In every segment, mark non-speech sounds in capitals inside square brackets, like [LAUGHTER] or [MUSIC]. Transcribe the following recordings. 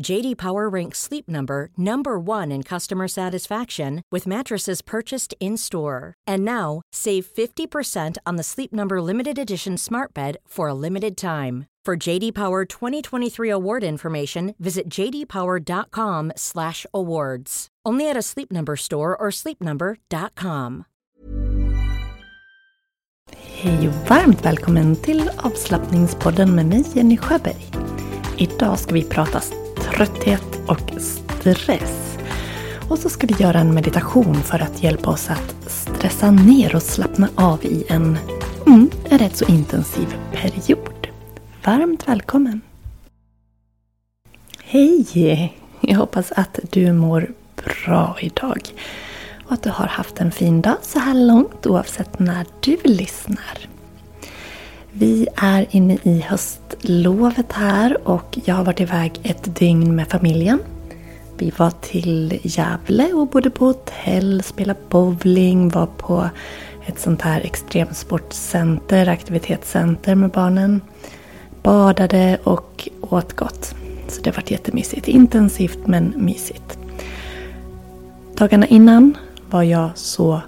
JD Power ranks Sleep Number number 1 in customer satisfaction with mattresses purchased in-store. And now, save 50% on the Sleep Number limited edition Smart Bed for a limited time. For JD Power 2023 award information, visit jdpower.com/awards. Only at a Sleep Number store or sleepnumber.com. Hej varmt välkommen till avslappningspodden med mig Jenny Sjöberg. Idag ska vi prata trötthet och stress. Och så ska vi göra en meditation för att hjälpa oss att stressa ner och slappna av i en, mm, rätt så intensiv period. Varmt välkommen! Hej! Jag hoppas att du mår bra idag. Och att du har haft en fin dag så här långt oavsett när du lyssnar. Vi är inne i höstlovet här och jag har varit iväg ett dygn med familjen. Vi var till Gävle och bodde på hotell, spelade bowling, var på ett sånt här extremsportcenter, aktivitetscenter med barnen. Badade och åt gott. Så det har varit jättemysigt. Intensivt men mysigt. Dagarna innan var jag så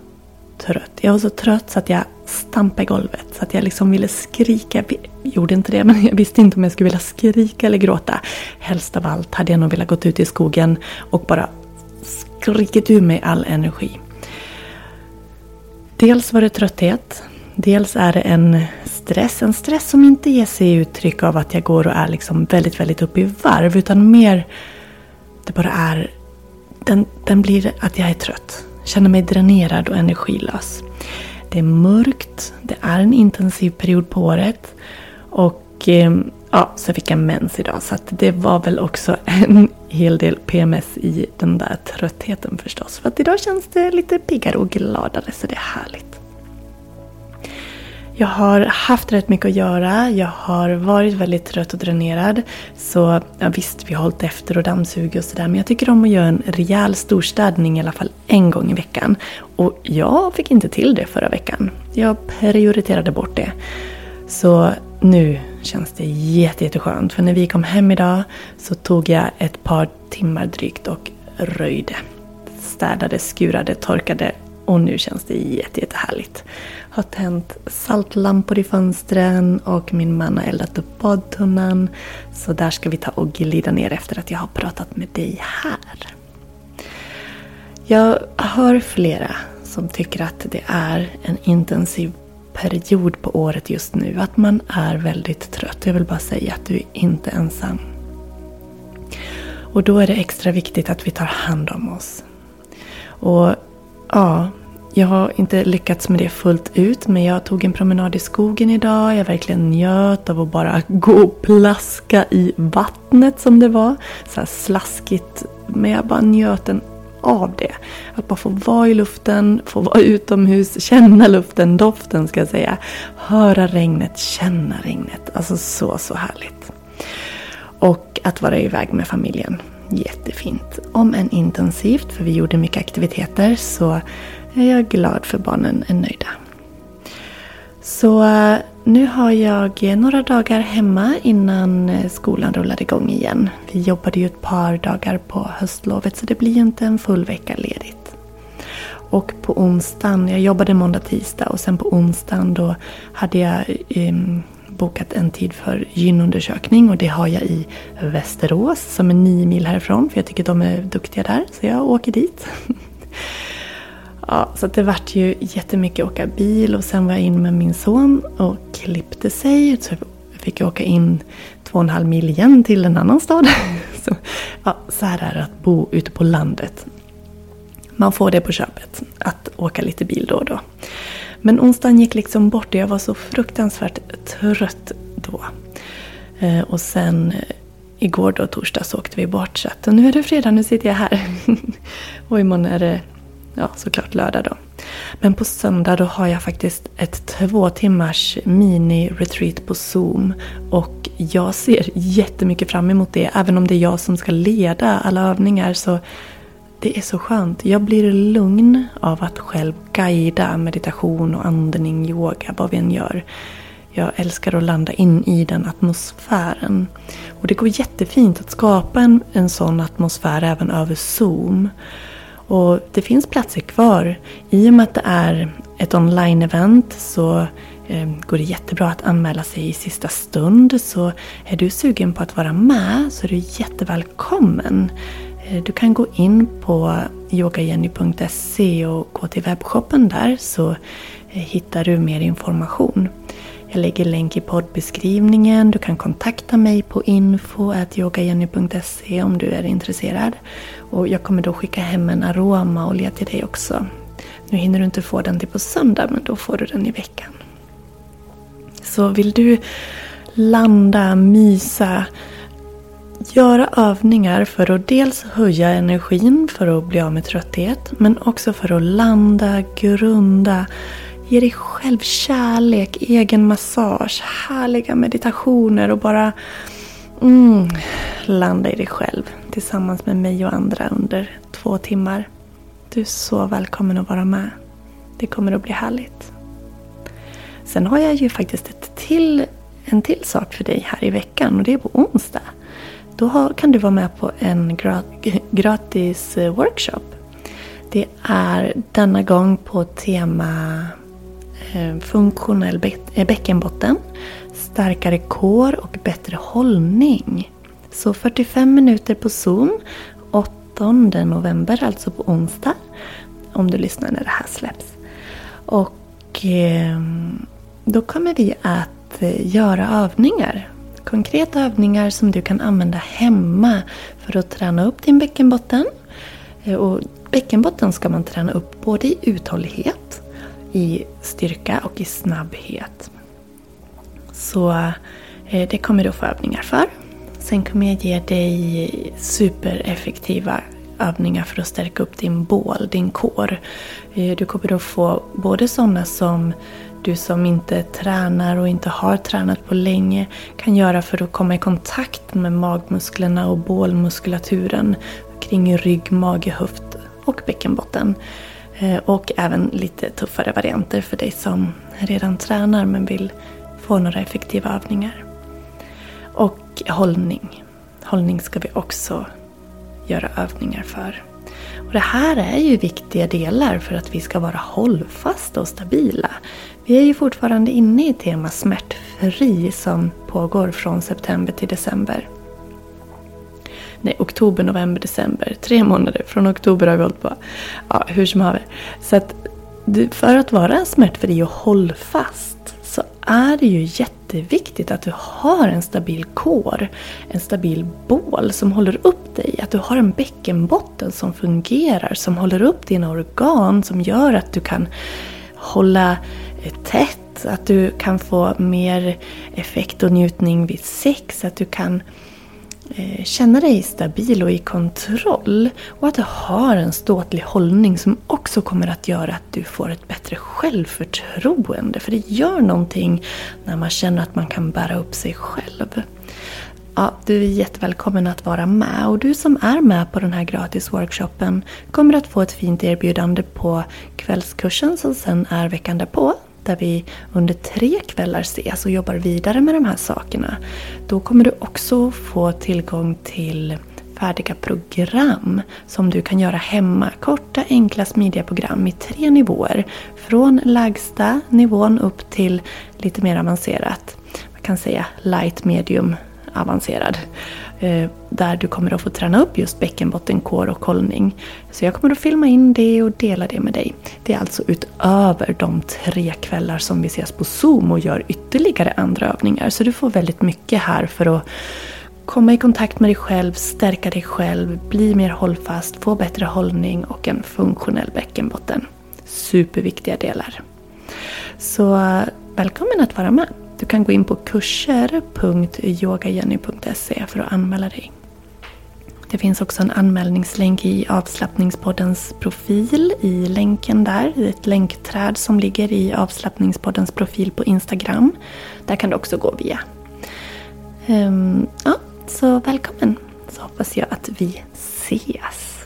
trött. Jag var så trött så att jag stampade i golvet. Så att jag liksom ville skrika. Jag gjorde inte det, men jag visste inte om jag skulle vilja skrika eller gråta. Helst av allt hade jag nog velat gå ut i skogen och bara skrikit ur mig all energi. Dels var det trötthet. Dels är det en stress. En stress som inte ger sig uttryck av att jag går och är liksom väldigt, väldigt uppe i varv. Utan mer, det bara är, den, den blir att jag är trött. Känner mig dränerad och energilös. Det är mörkt, det är en intensiv period på året. Och eh, ja, så fick jag mens idag. Så det var väl också en hel del PMS i den där tröttheten förstås. För att idag känns det lite piggare och gladare så det är härligt. Jag har haft rätt mycket att göra. Jag har varit väldigt trött och dränerad. Så ja, visst, vi har hållit efter och dammsugit och sådär. Men jag tycker om att göra en rejäl storstädning i alla fall en gång i veckan. Och jag fick inte till det förra veckan. Jag prioriterade bort det. Så nu känns det jätteskönt. För när vi kom hem idag så tog jag ett par timmar drygt och röjde. Städade, skurade, torkade och nu känns det jätte, jättehärligt. Har tänt saltlampor i fönstren och min man har eldat upp badtunnan. Så där ska vi ta och glida ner efter att jag har pratat med dig här. Jag hör flera som tycker att det är en intensiv period på året just nu. Att man är väldigt trött. Jag vill bara säga att du är inte ensam. Och då är det extra viktigt att vi tar hand om oss. Och ja, jag har inte lyckats med det fullt ut men jag tog en promenad i skogen idag. Jag verkligen njöt av att bara gå och plaska i vattnet som det var. Så här slaskigt. Men jag bara njöt av det. Att bara få vara i luften, få vara utomhus, känna luften, doften ska jag säga. Höra regnet, känna regnet. Alltså så, så härligt. Och att vara iväg med familjen. Jättefint. Om än intensivt, för vi gjorde mycket aktiviteter, så är jag glad för barnen är nöjda. Så eh, nu har jag några dagar hemma innan eh, skolan rullar igång igen. Vi jobbade ju ett par dagar på höstlovet så det blir ju inte en full vecka ledigt. Och på onsdagen, jag jobbade måndag, tisdag och sen på onsdagen då hade jag um, bokat en tid för gynundersökning och det har jag i Västerås som är nio mil härifrån för jag tycker de är duktiga där så jag åker dit. [LAUGHS] Ja, så det vart ju jättemycket åka bil och sen var jag in med min son och klippte sig. Så fick jag åka in två och en halv mil igen till en annan stad. [LAUGHS] Så, ja, så här är det att bo ute på landet. Man får det på köpet, att åka lite bil då och då. Men onsdagen gick liksom bort och jag var så fruktansvärt trött då. Eh, och sen eh, igår då, torsdag, så åkte vi bort. Så att, nu är det fredag, nu sitter jag här. [LAUGHS] och imorgon är det ja, såklart lördag då. Men på söndag då har jag faktiskt ett två timmars mini-retreat på Zoom. Och jag ser jättemycket fram emot det. Även om det är jag som ska leda alla övningar så det är så skönt. Jag blir lugn av att själv guida meditation och andning, yoga, vad vi än gör. Jag älskar att landa in i den atmosfären. Och det går jättefint att skapa en, en sån atmosfär även över Zoom. Och det finns platser kvar. I och med att det är ett online-event så eh, går det jättebra att anmäla sig i sista stund. Så är du sugen på att vara med så är du jättevälkommen. Eh, du kan gå in på yogajenny.se och gå till webbshoppen där så eh, hittar du mer information. Jag lägger länk i poddbeskrivningen. Du kan kontakta mig på info.yogajenny.se om du är intresserad. Och jag kommer då skicka hem en aromaolja till dig också. Nu hinner du inte få den till på söndag men då får du den i veckan. Så vill du landa, mysa, göra övningar för att dels höja energin för att bli av med trötthet men också för att landa, grunda, ge dig själv kärlek, egen massage, härliga meditationer och bara mm, landa i dig själv tillsammans med mig och andra under två timmar. Du är så välkommen att vara med. Det kommer att bli härligt. Sen har jag ju faktiskt ett till, en till sak för dig här i veckan och det är på onsdag. Då kan du vara med på en gratis eh, workshop. Det är denna gång på tema eh, funktionell eh, bäckenbotten, starkare kår och bättre hållning. Så 45 minuter på Zoom 8 november, alltså på onsdag. Om du lyssnar när det här släpps. Och eh, då kommer vi att eh, göra övningar. Konkreta övningar som du kan använda hemma för att träna upp din bäckenbotten. Eh, och bäckenbotten ska man träna upp både i uthållighet, i styrka och i snabbhet. Så eh, det kommer du att få övningar för. Sen kommer jag ge dig supereffektiva övningar för att stärka upp din bål, din kår. Eh, du kommer då få både sådana som du som inte tränar och inte har tränat på länge kan göra för att komma i kontakt med magmusklerna och bålmuskulaturen kring rygg, mage, höft och bäckenbotten. Eh, och även lite tuffare varianter för dig som redan tränar men vill få några effektiva övningar. Och hållning. Hållning ska vi också göra övningar för. Och det här är ju viktiga delar för att vi ska vara hållfasta och stabila. Vi är ju fortfarande inne i tema smärtfri som pågår från september till december. Nej, oktober, november, december. Tre månader. Från oktober har vi hållit på. Ja, hur som haver. Så att för att vara smärtfri och hållfast så är det ju jätteviktigt att du har en stabil kår, en stabil bål som håller upp dig. Att du har en bäckenbotten som fungerar, som håller upp dina organ, som gör att du kan hålla eh, tätt, att du kan få mer effekt och njutning vid sex, att du kan Eh, känna dig stabil och i kontroll och att du har en ståtlig hållning som också kommer att göra att du får ett bättre självförtroende. För det gör någonting när man känner att man kan bära upp sig själv. Ja, du är jättevälkommen att vara med och du som är med på den här gratis workshopen kommer att få ett fint erbjudande på kvällskursen som sen är veckan därpå där vi under tre kvällar ses och jobbar vidare med de här sakerna. Då kommer du också få tillgång till färdiga program som du kan göra hemma. Korta, enkla, smidiga program i tre nivåer. Från lägsta nivån upp till lite mer avancerat. Man kan säga light, medium, avancerad. Eh, där du kommer att få träna upp just bäckenbottenkår och hållning. Så jag kommer att filma in det och dela det med dig. Det är alltså utöver de tre kvällar som vi ses på Zoom och gör ytterligare andra övningar. Så du får väldigt mycket här för att komma i kontakt med dig själv, stärka dig själv, bli mer hållfast, få bättre hållning och en funktionell bäckenbotten. Superviktiga delar. Så eh, välkommen att vara med! Du kan gå in på kurser.yogajenny.se för att anmäla dig. Det finns också en anmälningslänk i avslappningspoddens profil i länken där. I ett länkträd som ligger i avslappningspoddens profil på Instagram. Där kan du också gå via. Um, ja, så välkommen! Så hoppas jag att vi ses.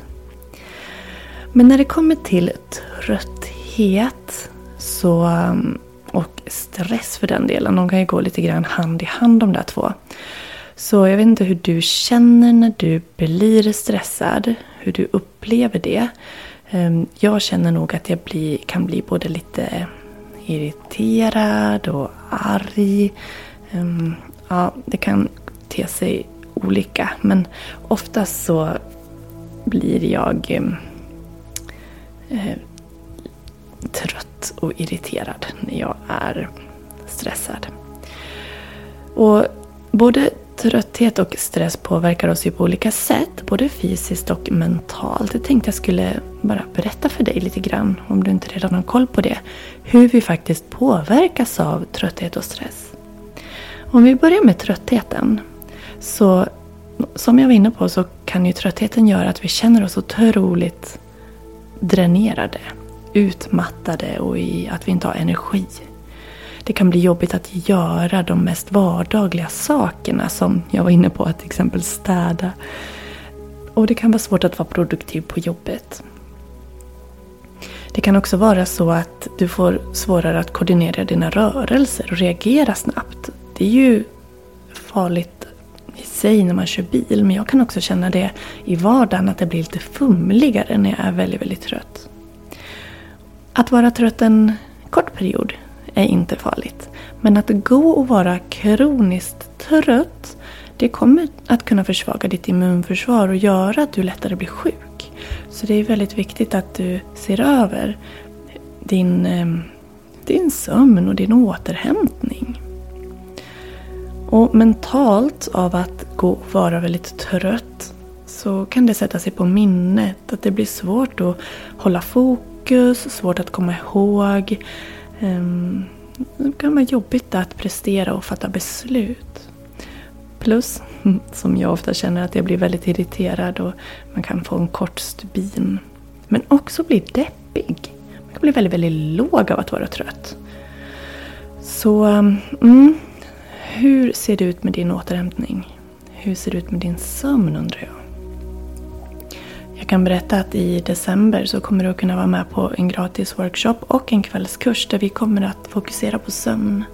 Men när det kommer till trötthet så ehm, och stress för den delen. De kan ju gå lite grann hand i hand de där två. Så jag vet inte hur du känner när du blir stressad. Hur du upplever det. Ehm, jag känner nog att jag blir, kan bli både lite irriterad och arg. Ehm, ja, det kan te sig olika. Men oftast så blir jag ehm, eh, trött trött och irriterad när jag är stressad. Och både trötthet och stress påverkar oss ju på olika sätt, både fysiskt och mentalt. Jag tänkte jag skulle bara berätta för dig lite grann, om du inte redan har koll på det, hur vi faktiskt påverkas av trötthet och stress. Om vi börjar med tröttheten, så som jag var inne på så kan ju tröttheten göra att vi känner oss otroligt dränerade utmattade och i att vi inte har energi. Det kan bli jobbigt att göra de mest vardagliga sakerna som jag var inne på, att till exempel städa. Och det kan vara svårt att vara produktiv på jobbet. Det kan också vara så att du får svårare att koordinera dina rörelser och reagera snabbt. Det är ju farligt i sig när man kör bil, men jag kan också känna det i vardagen att det blir lite fumligare när jag är väldigt, väldigt trött. Att vara trött en kort period är inte farligt. Men att gå och vara kroniskt trött det kommer att kunna försvaga ditt immunförsvar och göra att du lättare blir sjuk. Så det är väldigt viktigt att du ser över din, ehm, din sömn och din återhämtning. Och mentalt av att gå och vara väldigt trött så kan det sätta sig på minnet. Att det blir svårt att hålla fokus fokus, svårt att komma ihåg. Ehm, det kan vara jobbigt att prestera och fatta beslut. Plus, [LAUGHS] som jag ofta känner, att jag blir väldigt irriterad och man kan få en kort stubin. Men också bli deppig. Man kan bli väldigt, väldigt låg av att vara trött. Så, mm, hur ser det ut med din återhämtning? Hur ser det ut med din sömn undrar jag? Jag kan berätta att i december så kommer du att kunna vara med på en gratis workshop och en kvällskurs där vi kommer att fokusera på sömn.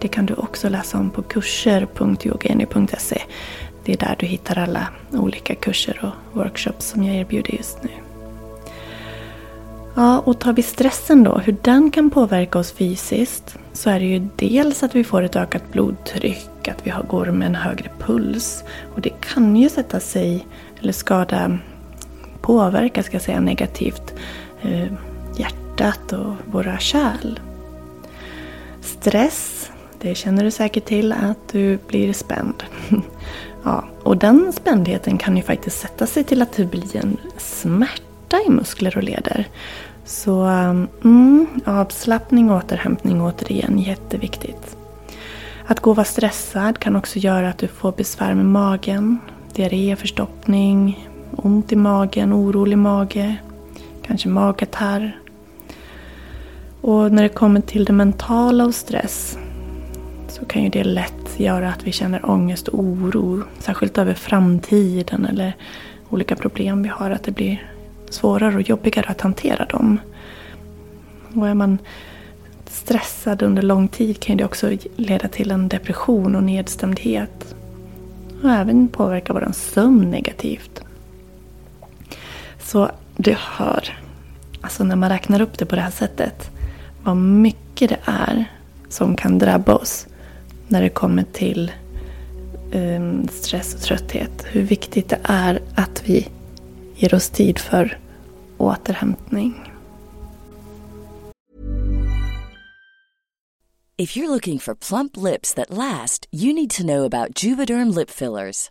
Det kan du också läsa om på kurser.yogeni.se. Det är där du hittar alla olika kurser och workshops som jag erbjuder just nu. Ja, och tar vi stressen då, hur den kan påverka oss fysiskt så är det ju dels att vi får ett ökat blodtryck, att vi går med en högre puls. Och det kan ju sätta sig eller skada påverkar ska jag säga, negativt eh, hjärtat och våra kärl. Stress, det känner du säkert till att du blir spänd. [LAUGHS] ja, och den spändheten kan ju faktiskt sätta sig till att det blir en smärta i muskler och leder. Så mm, avslappning och återhämtning återigen jätteviktigt. Att gå och vara stressad kan också göra att du får besvär med magen, diarré, förstoppning, ont i magen, orolig mage, kanske magkatarr. Och när det kommer till det mentala och stress så kan ju det lätt göra att vi känner ångest och oro. Särskilt över framtiden eller olika problem vi har. Att det blir svårare och jobbigare att hantera dem. Och är man stressad under lång tid kan det också leda till en depression och nedstämdhet. Och även påverka vår sömn negativt. Så du hör, alltså när man räknar upp det på det här sättet, vad mycket det är som kan drabba oss när det kommer till um, stress och trötthet. Hur viktigt det är att vi ger oss tid för återhämtning. If you're looking for plump lips that last, you need to know about Juvederm lip fillers.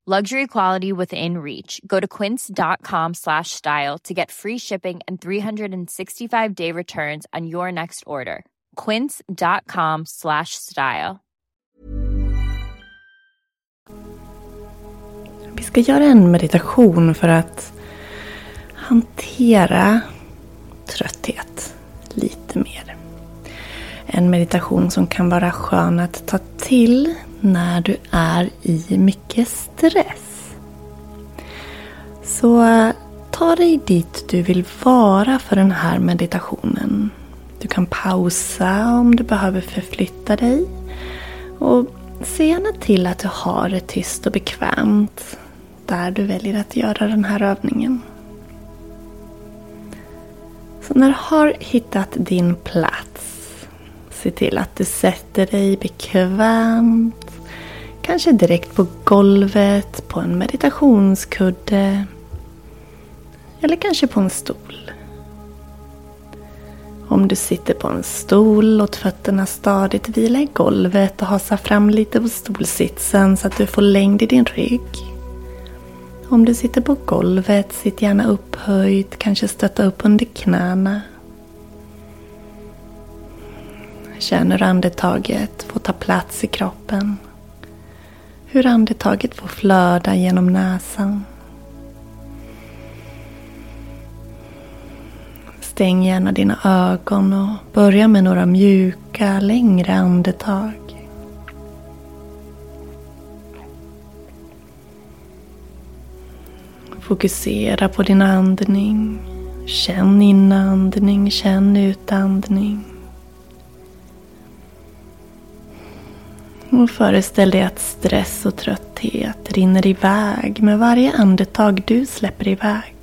Luxury quality within reach. Go to quince.com slash style to get free shipping and 365 day returns on your next order. Quince.com slash style. Vi ska göra en meditation för att hantera trötthet lite mer. En meditation som kan vara skön att ta till när du är i mycket stress. Så ta dig dit du vill vara för den här meditationen. Du kan pausa om du behöver förflytta dig. Och se gärna till att du har det tyst och bekvämt där du väljer att göra den här övningen. Så när du har hittat din plats, se till att du sätter dig bekvämt Kanske direkt på golvet, på en meditationskudde. Eller kanske på en stol. Om du sitter på en stol, låt fötterna stadigt vila i golvet och hasa fram lite på stolsitsen så att du får längd i din rygg. Om du sitter på golvet, sitt gärna upphöjt, kanske stötta upp under knäna. Känn hur andetaget får ta plats i kroppen. Hur andetaget får flöda genom näsan. Stäng gärna dina ögon och börja med några mjuka, längre andetag. Fokusera på din andning. Känn inandning, känn utandning. Och föreställ dig att stress och trötthet rinner iväg med varje andetag du släpper iväg.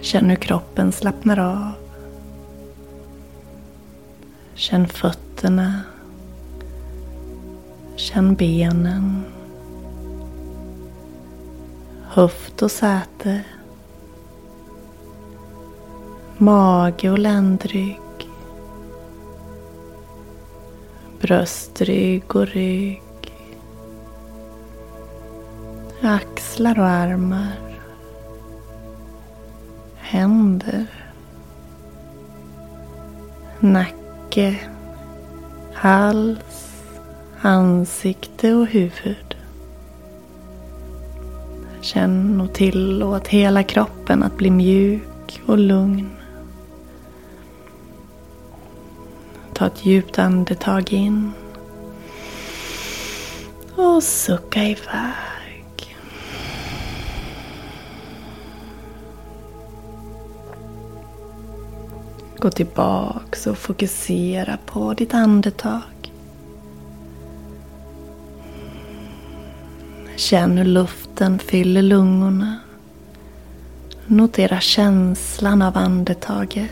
Känn hur kroppen slappnar av. Känn fötterna. Känn benen höft och säte, mage och ländrygg, bröstrygg och rygg, axlar och armar, händer, nacke, hals, ansikte och huvud. Känn och tillåt hela kroppen att bli mjuk och lugn. Ta ett djupt andetag in. Och sucka iväg. Gå tillbaks och fokusera på ditt andetag. Känn hur luften fyller lungorna. Notera känslan av andetaget.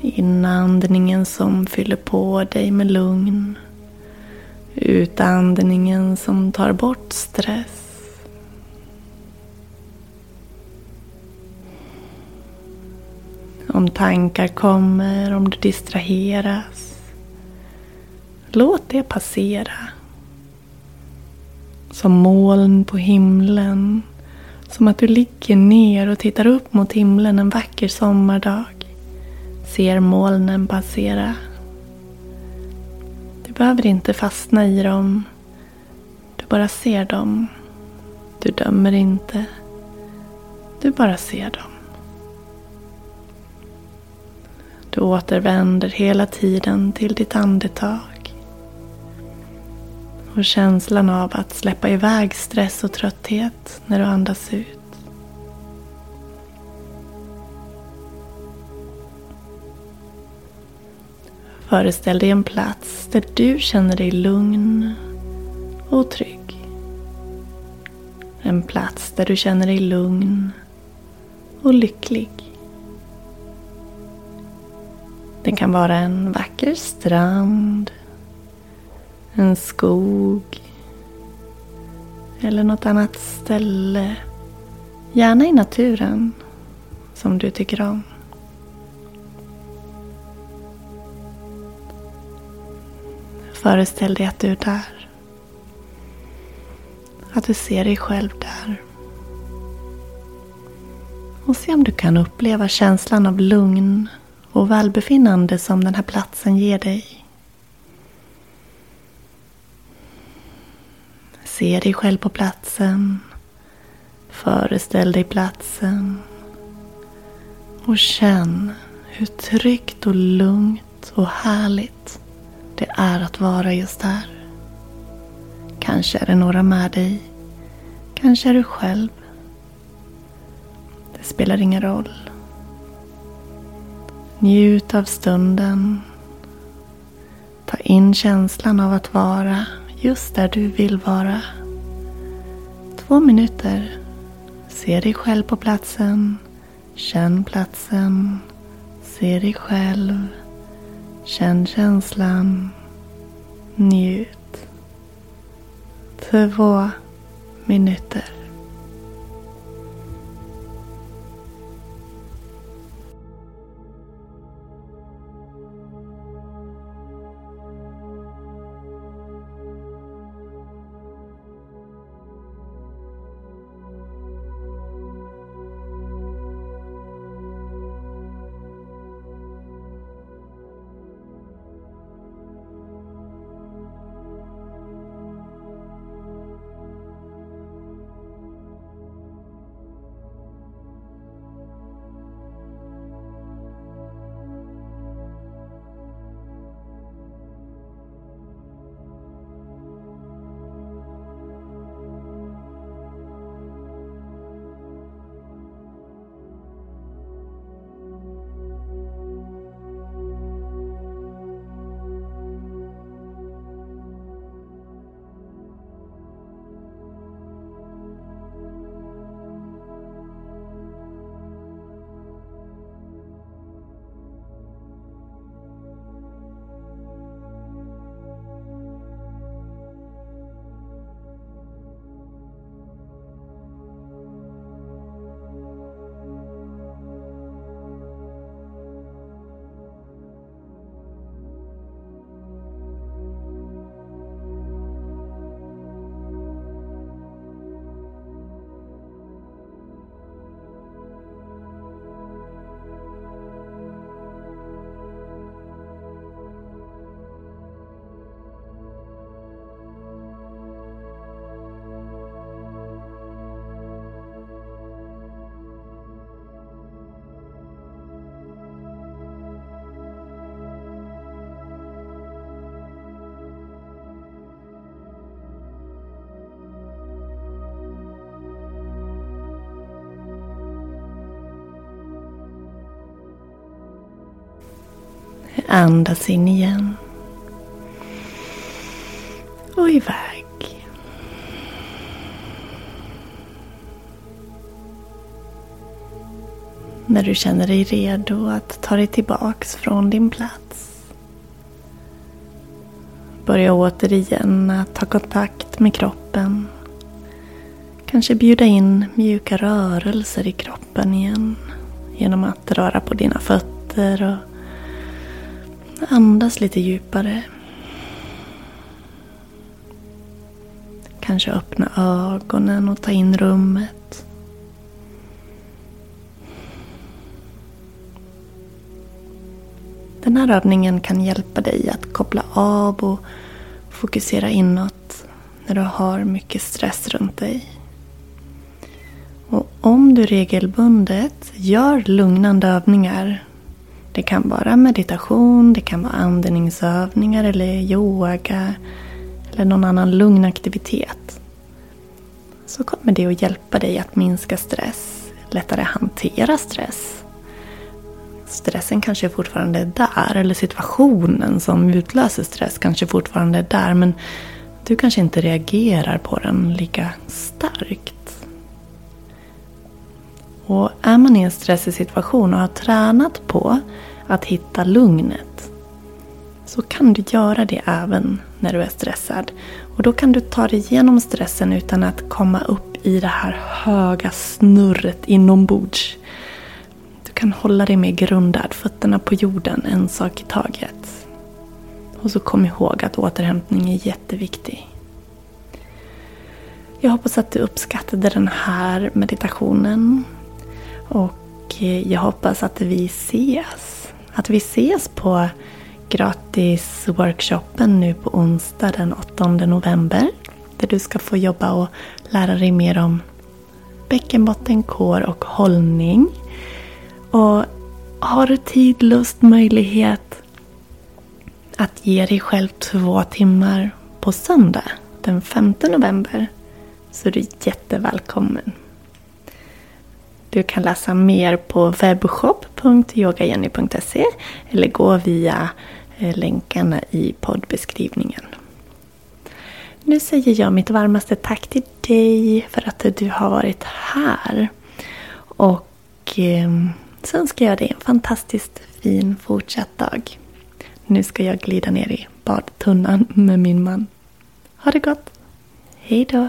Inandningen som fyller på dig med lugn. Utandningen som tar bort stress. Om tankar kommer, om du distraheras. Låt det passera. Som moln på himlen. Som att du ligger ner och tittar upp mot himlen en vacker sommardag. Ser molnen passera. Du behöver inte fastna i dem. Du bara ser dem. Du dömer inte. Du bara ser dem. Du återvänder hela tiden till ditt andetag och känslan av att släppa iväg stress och trötthet när du andas ut. Föreställ dig en plats där du känner dig lugn och trygg. En plats där du känner dig lugn och lycklig. Det kan vara en vacker strand en skog eller något annat ställe. Gärna i naturen som du tycker om. Föreställ dig att du är där. Att du ser dig själv där. Och se om du kan uppleva känslan av lugn och välbefinnande som den här platsen ger dig. Se dig själv på platsen. Föreställ dig platsen. Och känn hur tryggt och lugnt och härligt det är att vara just här. Kanske är det några med dig. Kanske är du själv. Det spelar ingen roll. Njut av stunden. Ta in känslan av att vara just där du vill vara. Två minuter. Se dig själv på platsen. Känn platsen. Se dig själv. Känn känslan. Njut. Två minuter. Andas in igen. Och iväg. När du känner dig redo att ta dig tillbaks från din plats. Börja återigen att ta kontakt med kroppen. Kanske bjuda in mjuka rörelser i kroppen igen. Genom att röra på dina fötter och andas lite djupare. Kanske öppna ögonen och ta in rummet. Den här övningen kan hjälpa dig att koppla av och fokusera inåt när du har mycket stress runt dig. Och om du regelbundet gör lugnande övningar det kan vara meditation, det kan vara andningsövningar eller yoga eller någon annan lugn aktivitet. Så kommer det att hjälpa dig att minska stress, lättare hantera stress. Stressen kanske fortfarande är där, eller situationen som utlöser stress kanske fortfarande är där, men du kanske inte reagerar på den lika starkt. Och är man i en stressig situation och har tränat på att hitta lugnet så kan du göra det även när du är stressad. Och då kan du ta dig igenom stressen utan att komma upp i det här höga snurret inombords. Du kan hålla dig mer grundad, fötterna på jorden, en sak i taget. Och så kom ihåg att återhämtning är jätteviktig. Jag hoppas att du uppskattade den här meditationen. Och eh, jag hoppas att vi ses. Att vi ses på gratisworkshopen nu på onsdag den 8 november. Där du ska få jobba och lära dig mer om bäckenbottenkår och hållning. Och har du tid, lust, möjlighet att ge dig själv två timmar på söndag den 5 november så är du jättevälkommen. Du kan läsa mer på webbshop.yogajenny.se eller gå via eh, länkarna i poddbeskrivningen. Nu säger jag mitt varmaste tack till dig för att du har varit här. Och ehm, så önskar jag dig en fantastiskt fin fortsatt dag. Nu ska jag glida ner i badtunnan med min man. Ha det gott! Hejdå!